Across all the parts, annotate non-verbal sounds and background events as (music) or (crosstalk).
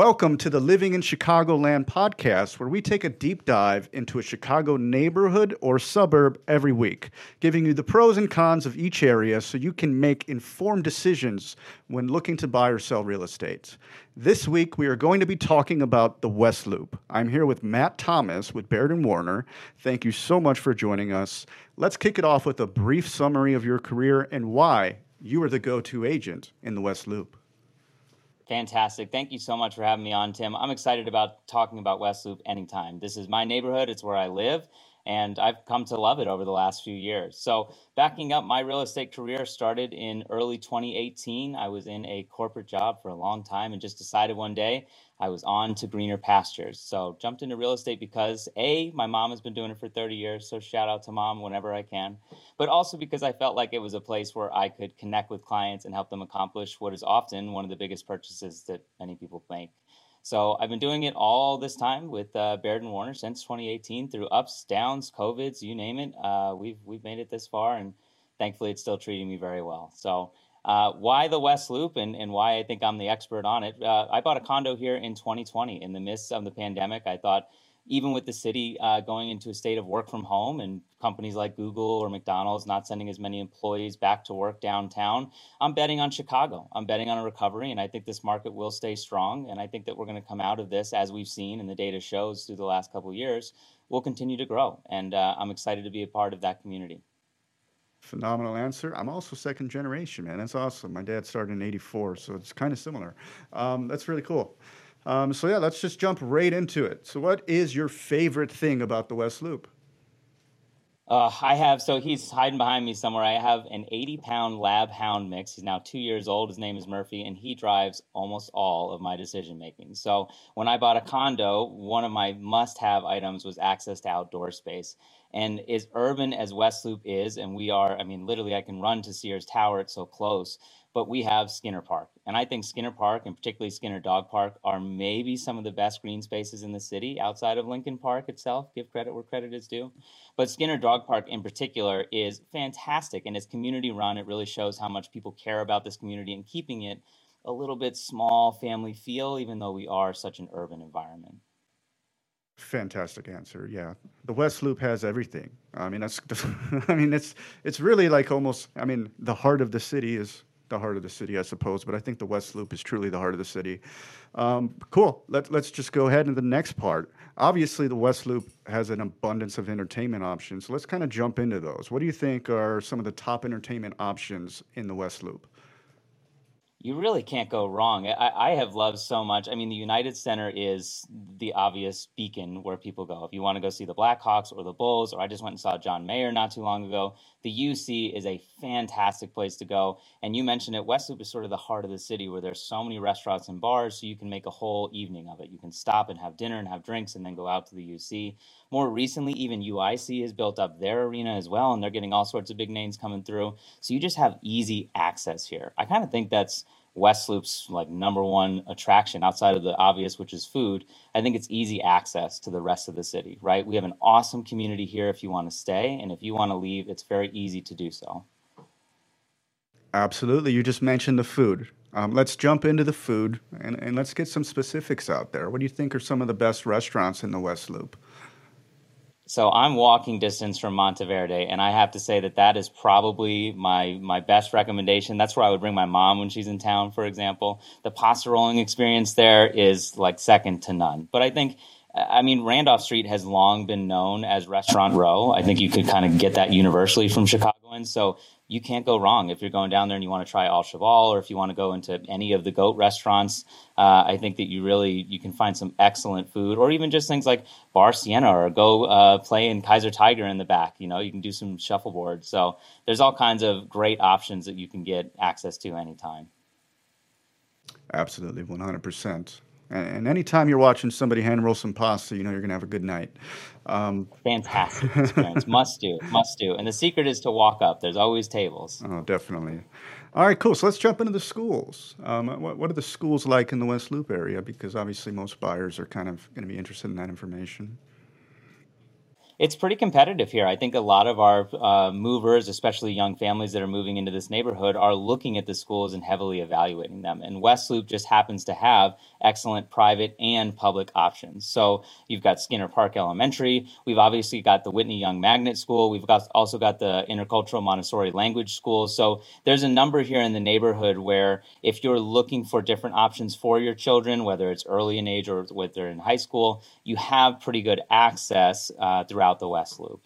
Welcome to the Living in Chicagoland podcast, where we take a deep dive into a Chicago neighborhood or suburb every week, giving you the pros and cons of each area so you can make informed decisions when looking to buy or sell real estate. This week, we are going to be talking about the West Loop. I'm here with Matt Thomas with Baird and Warner. Thank you so much for joining us. Let's kick it off with a brief summary of your career and why you are the go to agent in the West Loop. Fantastic. Thank you so much for having me on, Tim. I'm excited about talking about West Loop anytime. This is my neighborhood, it's where I live, and I've come to love it over the last few years. So, backing up, my real estate career started in early 2018. I was in a corporate job for a long time and just decided one day I was on to greener pastures. So jumped into real estate because A, my mom has been doing it for 30 years, so shout out to mom whenever I can. But also because I felt like it was a place where I could connect with clients and help them accomplish what is often one of the biggest purchases that many people make. So I've been doing it all this time with uh, Baird and Warner since 2018 through ups, downs, COVIDs, you name it. Uh, we've we've made it this far, and thankfully it's still treating me very well. So uh, why the West Loop and, and why I think I'm the expert on it. Uh, I bought a condo here in 2020 in the midst of the pandemic. I thought, even with the city uh, going into a state of work from home and companies like Google or McDonald's not sending as many employees back to work downtown, I'm betting on Chicago. I'm betting on a recovery, and I think this market will stay strong. And I think that we're going to come out of this, as we've seen and the data shows through the last couple of years, will continue to grow. And uh, I'm excited to be a part of that community. Phenomenal answer. I'm also second generation, man. That's awesome. My dad started in 84, so it's kind of similar. Um, that's really cool. Um, so, yeah, let's just jump right into it. So, what is your favorite thing about the West Loop? Uh, I have, so he's hiding behind me somewhere. I have an 80 pound lab hound mix. He's now two years old. His name is Murphy, and he drives almost all of my decision making. So, when I bought a condo, one of my must have items was access to outdoor space. And as urban as West Loop is, and we are, I mean, literally, I can run to Sears Tower, it's so close, but we have Skinner Park. And I think Skinner Park, and particularly Skinner Dog Park, are maybe some of the best green spaces in the city outside of Lincoln Park itself. Give credit where credit is due. But Skinner Dog Park in particular is fantastic, and it's community run. It really shows how much people care about this community and keeping it a little bit small family feel, even though we are such an urban environment. Fantastic answer. Yeah, the West Loop has everything. I mean, that's. (laughs) I mean, it's it's really like almost. I mean, the heart of the city is the heart of the city, I suppose. But I think the West Loop is truly the heart of the city. Um, cool. Let, let's just go ahead to the next part. Obviously, the West Loop has an abundance of entertainment options. So let's kind of jump into those. What do you think are some of the top entertainment options in the West Loop? You really can't go wrong. I, I, have loved so much. I mean, the United Center is the obvious beacon where people go. If you want to go see the Blackhawks or the Bulls, or I just went and saw John Mayer not too long ago, the UC is a fantastic place to go. And you mentioned it, West Loop is sort of the heart of the city where there's so many restaurants and bars, so you can make a whole evening of it. You can stop and have dinner and have drinks and then go out to the UC. More recently, even UIC has built up their arena as well, and they're getting all sorts of big names coming through. So you just have easy access here. I kind of think that's West Loop's like number one attraction outside of the obvious, which is food. I think it's easy access to the rest of the city, right? We have an awesome community here if you want to stay, and if you want to leave, it's very easy to do so. Absolutely. You just mentioned the food. Um, let's jump into the food and, and let's get some specifics out there. What do you think are some of the best restaurants in the West Loop? So I'm walking distance from Monteverde, and I have to say that that is probably my my best recommendation. That's where I would bring my mom when she's in town, for example. The pasta rolling experience there is like second to none. But I think I mean, Randolph Street has long been known as Restaurant Row. I think you could kind of get that universally from Chicagoans. So you can't go wrong if you're going down there and you want to try Au Cheval or if you want to go into any of the goat restaurants. Uh, I think that you really you can find some excellent food, or even just things like Bar Siena, or go uh, play in Kaiser Tiger in the back. You know, you can do some shuffleboard. So there's all kinds of great options that you can get access to anytime. Absolutely, 100 percent. And anytime you're watching somebody hand roll some pasta, you know you're going to have a good night. Um, Fantastic (laughs) experience. must do. Must do. And the secret is to walk up. There's always tables. Oh, definitely. All right, cool. So let's jump into the schools. Um, what, what, are the schools like in the West Loop area? Because obviously most buyers are kind of going to be interested in that information. It's pretty competitive here. I think a lot of our uh, movers, especially young families that are moving into this neighborhood, are looking at the schools and heavily evaluating them. And West Loop just happens to have excellent private and public options. So you've got Skinner Park Elementary. We've obviously got the Whitney Young Magnet School. We've got also got the Intercultural Montessori Language School. So there's a number here in the neighborhood where if you're looking for different options for your children, whether it's early in age or whether they're in high school, you have pretty good access uh, throughout throughout the West Loop.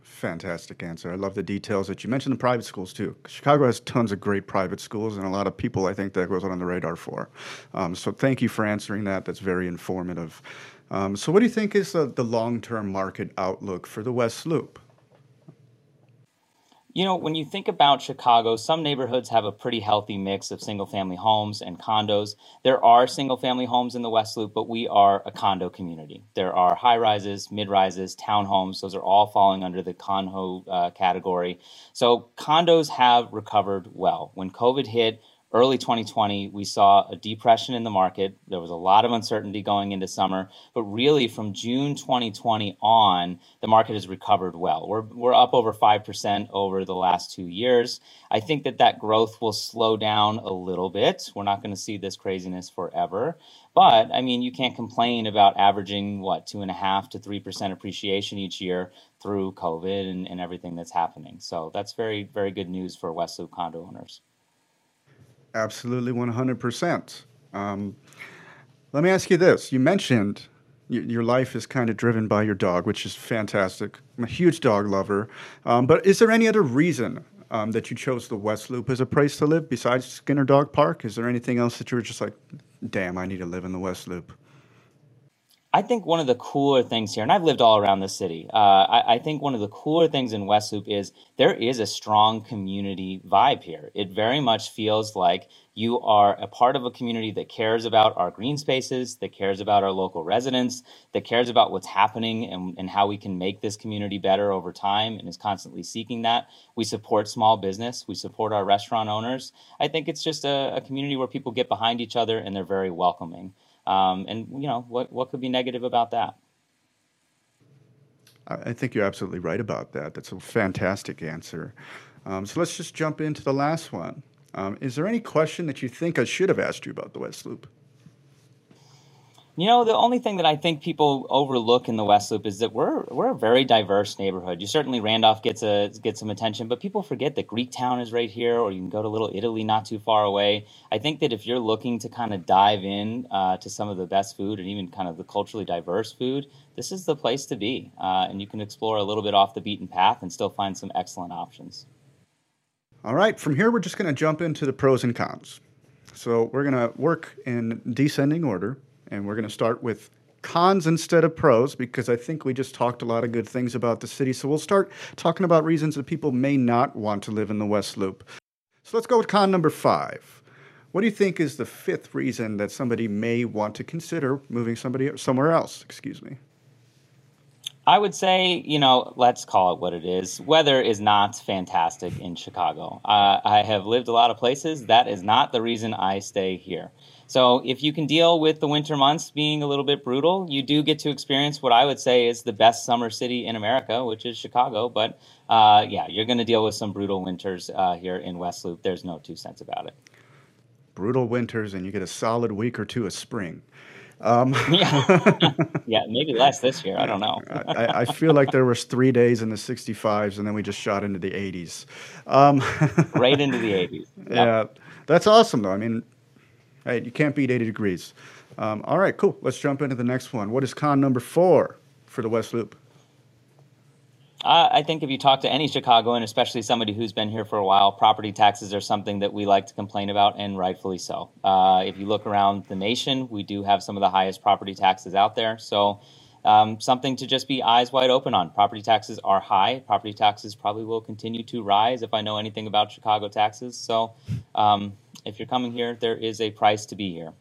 Fantastic answer. I love the details that you mentioned the private schools too. Chicago has tons of great private schools and a lot of people I think that goes on the radar for. Um, so thank you for answering that. That's very informative. Um, so what do you think is the, the long-term market outlook for the West Loop? You know, when you think about Chicago, some neighborhoods have a pretty healthy mix of single family homes and condos. There are single family homes in the West Loop, but we are a condo community. There are high rises, mid rises, townhomes. Those are all falling under the condo uh, category. So condos have recovered well. When COVID hit, early 2020, we saw a depression in the market. There was a lot of uncertainty going into summer, but really from June 2020 on, the market has recovered well. We're, we're up over 5% over the last two years. I think that that growth will slow down a little bit. We're not going to see this craziness forever. But I mean, you can't complain about averaging what, two and a half to 3% appreciation each year through COVID and, and everything that's happening. So that's very, very good news for West Loop condo owners. Absolutely, 100%. Um, let me ask you this. You mentioned y- your life is kind of driven by your dog, which is fantastic. I'm a huge dog lover. Um, but is there any other reason um, that you chose the West Loop as a place to live besides Skinner Dog Park? Is there anything else that you were just like, damn, I need to live in the West Loop? I think one of the cooler things here, and I've lived all around the city. Uh, I, I, think one of the cooler things in West Loop is there is a strong community vibe here. It very much feels like you are a part of a community that cares about our green spaces, that cares about our local residents, that cares about what's happening and, and how we can make this community better over time and is constantly seeking that. We support small business, we support our restaurant owners. I think it's just a, a community where people get behind each other and they're very welcoming. Um, and you know what what could be negative about that? I think you're absolutely right about that. That's a fantastic answer. Um, so let's just jump into the last one. Um, is there any question that you think I should have asked you about the West Loop? You know, the only thing that I think people overlook in the West Loop is that we're we're a very diverse neighborhood. You certainly Randolph gets a gets some attention, but people forget that Greektown is right here, or you can go to Little Italy, not too far away. I think that if you're looking to kind of dive in uh, to some of the best food and even kind of the culturally diverse food, this is the place to be, uh, and you can explore a little bit off the beaten path and still find some excellent options. All right, from here we're just going to jump into the pros and cons. So we're going to work in descending order and we're going to start with cons instead of pros because I think we just talked a lot of good things about the city. So we'll start talking about reasons that people may not want to live in the West Loop. So let's go with con number five. What do you think is the fifth reason that somebody may want to consider moving somebody somewhere else? Excuse me. I would say, you know, let's call it what it is. Weather is not fantastic in Chicago. Uh, I have lived a lot of places. That is not the reason I stay here. So if you can deal with the winter months being a little bit brutal, you do get to experience what I would say is the best summer city in America, which is Chicago. But uh, yeah, you're going to deal with some brutal winters uh, here in West Loop. There's no two cents about it. Brutal winters, and you get a solid week or two of spring. (laughs) Um, yeah, (laughs) yeah, maybe less this year. I don't know. I, I, feel like there was three days in the 65s, and then we just shot into the 80s. Um, right into the (laughs) 80s. Yep. Yeah, that's awesome, though. I mean, Hey, you can't beat 80 degrees. Um, all right, cool. Let's jump into the next one. What is con number four for the West Loop? I think if you talk to any Chicagoan, especially somebody who's been here for a while, property taxes are something that we like to complain about, and rightfully so. Uh, if you look around the nation, we do have some of the highest property taxes out there. So, um, something to just be eyes wide open on. Property taxes are high. Property taxes probably will continue to rise if I know anything about Chicago taxes. So, um, if you're coming here, there is a price to be here.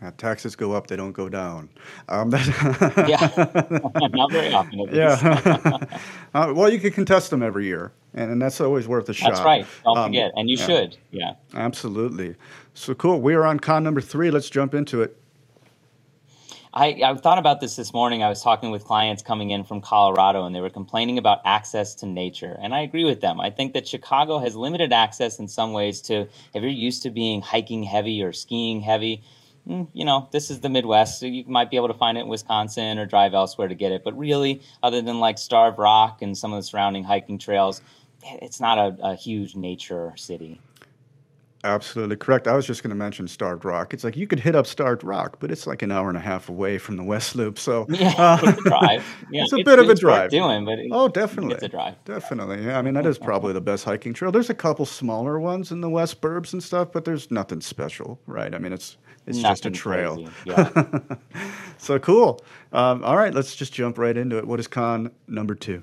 Uh, taxes go up; they don't go down. Um, (laughs) yeah, (laughs) not very often. Yeah. (laughs) uh, well, you can contest them every year, and, and that's always worth a shot. That's right. Don't um, forget, and you yeah. should. Yeah. Absolutely. So cool. We are on con number three. Let's jump into it. I, I thought about this this morning. I was talking with clients coming in from Colorado, and they were complaining about access to nature. And I agree with them. I think that Chicago has limited access in some ways to if you're used to being hiking heavy or skiing heavy. Mm, you know, this is the Midwest, so you might be able to find it in Wisconsin or drive elsewhere to get it. But really, other than like Starved Rock and some of the surrounding hiking trails, it's not a, a huge nature city. Absolutely correct. I was just going to mention Starved Rock. It's like you could hit up Starved Rock, but it's like an hour and a half away from the West Loop. So (laughs) yeah, uh, it's a drive. (laughs) Yeah, it's a it's, bit of a drive. doing, but it, oh, definitely, it's a drive. Definitely. Yeah, I mean that is probably the best hiking trail. There's a couple smaller ones in the West Burbs and stuff, but there's nothing special, right? I mean it's it's nothing just a trail. (laughs) Yeah. so cool. Um, all right, let's just jump right into it. What is con number two?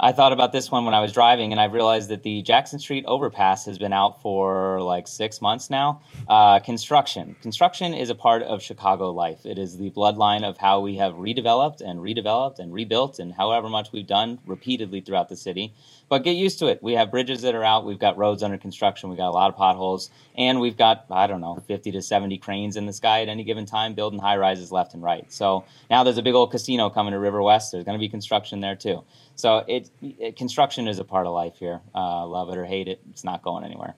I thought about this one when I was driving, and I realized that the Jackson Street overpass has been out for like six months now. Uh, construction. Construction is a part of Chicago life. It is the bloodline of how we have redeveloped and redeveloped and rebuilt, and however much we've done repeatedly throughout the city. But get used to it. We have bridges that are out. We've got roads under construction. We've got a lot of potholes, and we've got I don't know 50 to 70 cranes in the sky at any given time, building high rises left and right. So now there's a big old casino coming to River West. There's going to be construction there too. So it, construction is a part of life here. Uh, love it or hate it, it's not going anywhere.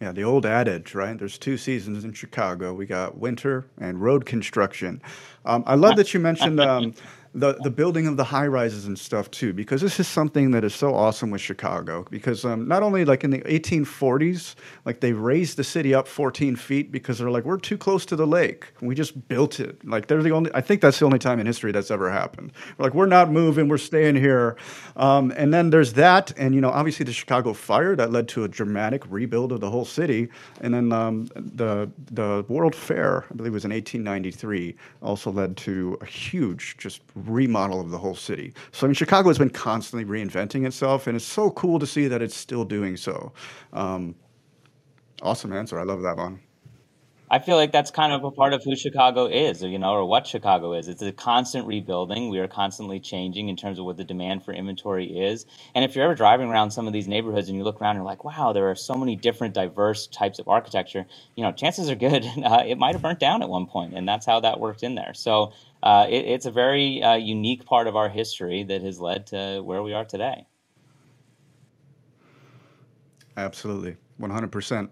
Yeah, the old adage, right? There's two seasons in Chicago. We got winter and road construction. Um, I love (laughs) that you mentioned um, the the building of the high rises and stuff too, because this is something that is so awesome with Chicago. Because um, not only like in the 1840s, like they raised the city up 14 feet because they're like we're too close to the lake. We just built it. Like they're the only. I think that's the only time in history that's ever happened. We're like we're not moving. We're staying here. Um, and then there's that, and you know obviously the Chicago fire that led to a dramatic rebuild of the whole city. And then um, the the World Fair, I believe was in 1893, also led to a huge just remodel of the whole city. So I mean, Chicago has been constantly reinventing itself, and it's so cool to see that it's still doing so. Um, awesome answer. I love that one. I feel like that's kind of a part of who Chicago is, you know, or what Chicago is. It's a constant rebuilding. We are constantly changing in terms of what the demand for inventory is. And if you're ever driving around some of these neighborhoods and you look around and you're like, wow, there are so many different diverse types of architecture, you know, chances are good (laughs) uh, it might have burnt down at one point, and that's how that worked in there. So uh, it, it's a very uh, unique part of our history that has led to where we are today. Absolutely, 100%.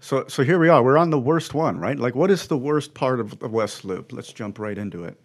So, so here we are. We're on the worst one, right? Like, what is the worst part of the West Loop? Let's jump right into it.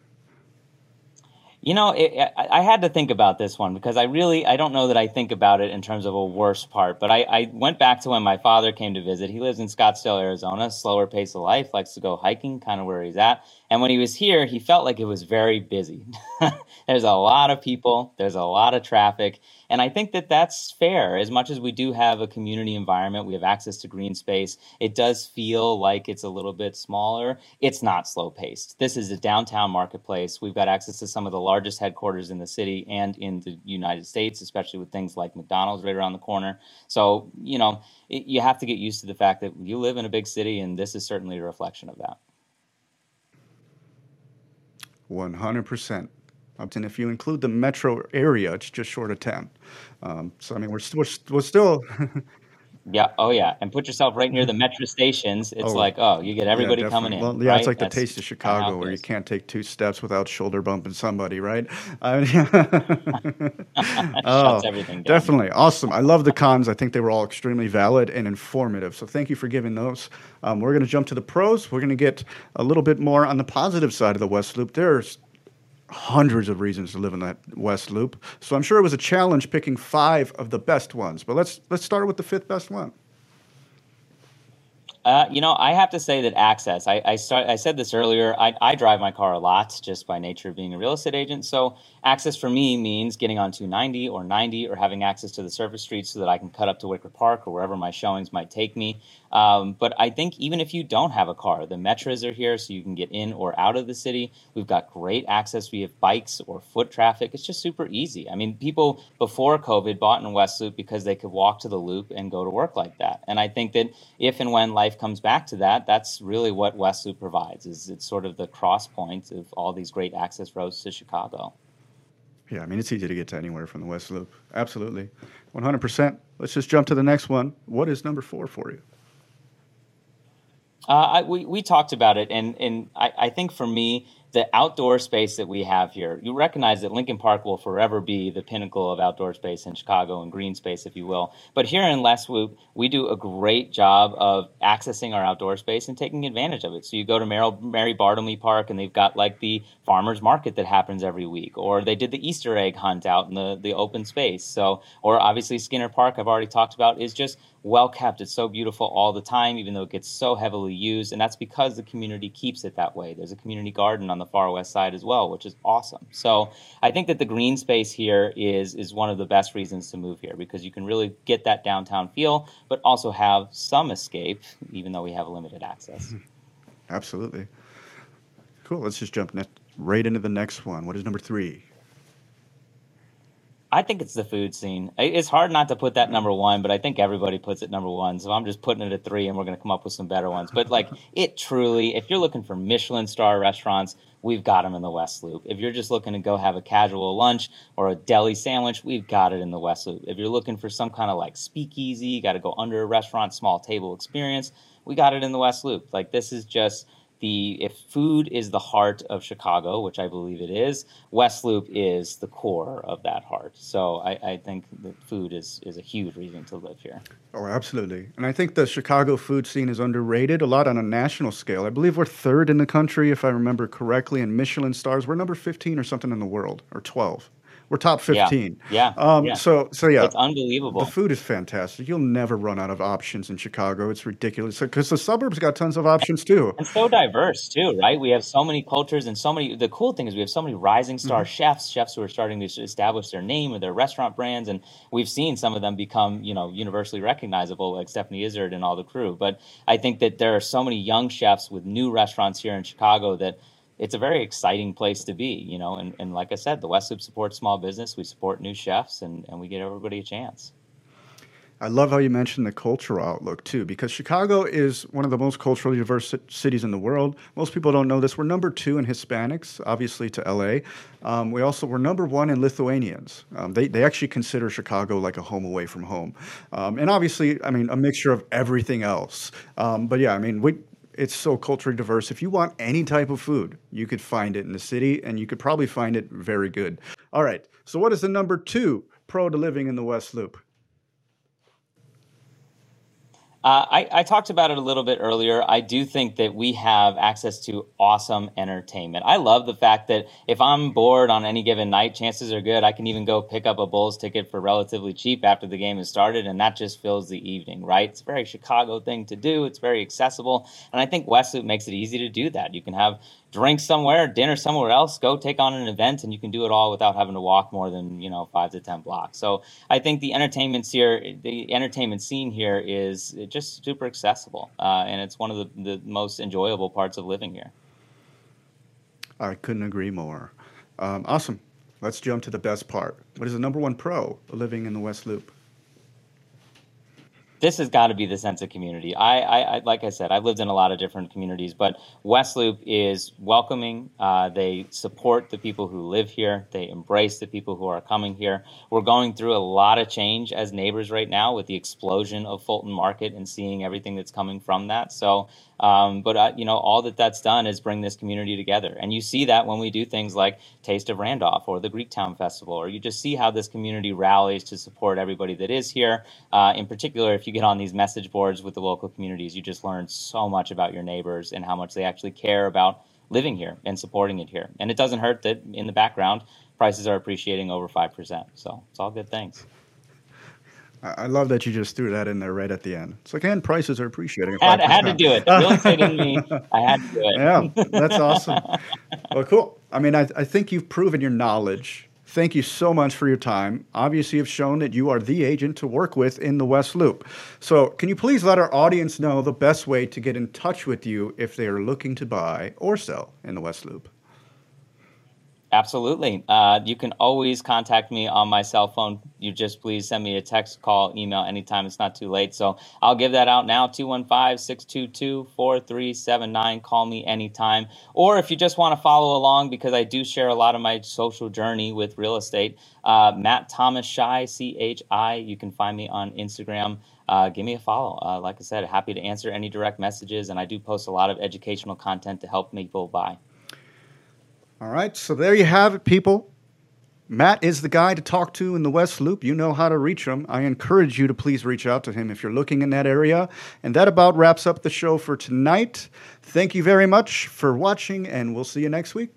You know, it, I, I had to think about this one because I really I don't know that I think about it in terms of a worst part. But I, I went back to when my father came to visit. He lives in Scottsdale, Arizona. Slower pace of life, likes to go hiking, kind of where he's at. And when he was here, he felt like it was very busy. (laughs) there's a lot of people, there's a lot of traffic. And I think that that's fair. As much as we do have a community environment, we have access to green space, it does feel like it's a little bit smaller. It's not slow paced. This is a downtown marketplace. We've got access to some of the largest headquarters in the city and in the United States, especially with things like McDonald's right around the corner. So, you know, it, you have to get used to the fact that you live in a big city, and this is certainly a reflection of that. 100%. And if you include the metro area, it's just short of 10. Um, so, I mean, we're, we're, we're still. Yeah. Oh, yeah. And put yourself right near the metro stations. It's oh, like, oh, you get everybody yeah, coming in. Well, yeah, right? it's like That's the taste of Chicago where you can't take two steps without shoulder bumping somebody, right? (laughs) I mean, (laughs) oh, everything down. Definitely. Awesome. I love the cons. I think they were all extremely valid and informative. So, thank you for giving those. Um, we're going to jump to the pros. We're going to get a little bit more on the positive side of the West Loop. There's hundreds of reasons to live in that West Loop. So I'm sure it was a challenge picking five of the best ones. But let's let's start with the fifth best one. Uh, you know, I have to say that access. I I, start, I said this earlier. I, I drive my car a lot just by nature of being a real estate agent. So access for me means getting on 290 or 90 or having access to the surface streets so that I can cut up to Wicker Park or wherever my showings might take me. Um, but I think even if you don't have a car, the metros are here so you can get in or out of the city. We've got great access. We have bikes or foot traffic. It's just super easy. I mean, people before COVID bought in West Loop because they could walk to the loop and go to work like that. And I think that if and when life comes back to that, that's really what West Loop provides. Is it's sort of the cross point of all these great access roads to Chicago. Yeah, I mean, it's easy to get to anywhere from the West Loop. Absolutely. 100%. Let's just jump to the next one. What is number four for you? Uh, I, we, we talked about it, and, and I, I think for me, the outdoor space that we have here, you recognize that Lincoln Park will forever be the pinnacle of outdoor space in Chicago and green space, if you will. But here in West Loop, we do a great job of accessing our outdoor space and taking advantage of it. So you go to Mary, Mary Bartelme Park, and they've got like the farmers market that happens every week, or they did the Easter egg hunt out in the, the open space. So, or obviously Skinner Park, I've already talked about, is just well kept. It's so beautiful all the time, even though it gets so heavily used. And that's because the community keeps it that way. There's a community garden on the far west side as well, which is awesome. So I think that the green space here is is one of the best reasons to move here because you can really get that downtown feel, but also have some escape, even though we have limited access. Mm-hmm. Absolutely. Cool. Let's just jump right into the next one. What is number three? I think it's the food scene. It's hard not to put that number one, but I think everybody puts it number one. So I'm just putting it at three, and we're going to come up with some better ones. But like (laughs) it truly, if you're looking for Michelin star restaurants, we've got them in the West Loop. If you're just looking to go have a casual lunch or a deli sandwich, we've got it in the West Loop. If you're looking for some kind of like speakeasy, you got to go under a restaurant, small table experience, we got it in the West Loop. Like this is just the if food is the heart of Chicago, which I believe it is, West Loop is the core of that heart. So I, I think that food is is a huge reason to live here. Oh, absolutely. And I think the Chicago food scene is underrated a lot on a national scale. I believe we're third in the country, if I remember correctly, in Michelin stars. We're number 15 or something in the world, or 12. We're top 15. Yeah. yeah. Um, yeah. So, so yeah. It's unbelievable. The food is fantastic. You'll never run out of options in Chicago. It's ridiculous because the suburbs got tons of options too. And so diverse too, right? We have so many cultures and so many. The cool thing is we have so many rising star mm-hmm. chefs, chefs who are starting to establish their name or their restaurant brands, and we've seen some of them become, you know, universally recognizable, like Stephanie Izard and all the crew. But I think that there are so many young chefs with new restaurants here in Chicago that it's a very exciting place to be, you know. And, and like I said, the West Loop supports small business. We support new chefs, and, and we get everybody a chance. I love how you mentioned the cultural outlook too, because Chicago is one of the most culturally diverse cities in the world. Most people don't know this. We're number two in Hispanics, obviously to LA. Um, we also we're number one in Lithuanians. Um, they they actually consider Chicago like a home away from home, um, and obviously, I mean, a mixture of everything else. Um, but yeah, I mean, we it's so culturally diverse. If you want any type of food, you could find it in the city, and you could probably find it very good. All right. So, what is the number two pro to living in the West Loop? Uh, I, I, talked about it a little bit earlier. I do think that we have access to awesome entertainment. I love the fact that if I'm bored on any given night, chances are good I can even go pick up a Bulls ticket for relatively cheap after the game has started, and that just fills the evening, right? It's a very Chicago thing to do. It's very accessible, and I think West Loop makes it easy to do that. You can have drink somewhere, dinner somewhere else, go take on an event, and you can do it all without having to walk more than you know five to ten blocks. So I think the entertainment here, the entertainment scene here is just super accessible, uh, and it's one of the, the most enjoyable parts of living here. I couldn't agree more. Um, awesome. Let's jump to the best part. What is the number one pro living in the West Loop? This has got to be the sense of community. I, I, I, like I said, I've lived in a lot of different communities, but West Loop is welcoming. Uh, they support the people who live here. They embrace the people who are coming here. We're going through a lot of change as neighbors right now with the explosion of Fulton Market and seeing everything that's coming from that. So um, but uh, you know, all that that's done is bring this community together, and you see that when we do things like Taste of Randolph or the Greektown Festival, or you just see how this community rallies to support everybody that is here. Uh, in particular, if you get on these message boards with the local communities, you just learn so much about your neighbors and how much they actually care about living here and supporting it here. And it doesn't hurt that in the background prices are appreciating over five percent. So it's all good things. I love that you just threw that in there right at the end. It's like, and prices are appreciating. I had, I had to do it. Real estate in me, (laughs) I had to do it. Yeah, that's awesome. well, cool. I mean, I, I think you've proven your knowledge. Thank you so much for your time. Obviously, you've shown that you are the agent to work with in the West Loop. So, can you please let our audience know the best way to get in touch with you if they are looking to buy or sell in the West Loop? Absolutely. Uh, you can always contact me on my cell phone. You just please send me a text, call, email anytime. It's not too late. So I'll give that out now 215 622 4379. Call me anytime. Or if you just want to follow along, because I do share a lot of my social journey with real estate, uh, Matt Thomas Chi, C H I. You can find me on Instagram. Uh, give me a follow. Uh, like I said, happy to answer any direct messages. And I do post a lot of educational content to help people buy. All right, so there you have it, people. Matt is the guy to talk to in the West Loop. You know how to reach him. I encourage you to please reach out to him if you're looking in that area. And that about wraps up the show for tonight. Thank you very much for watching, and we'll see you next week.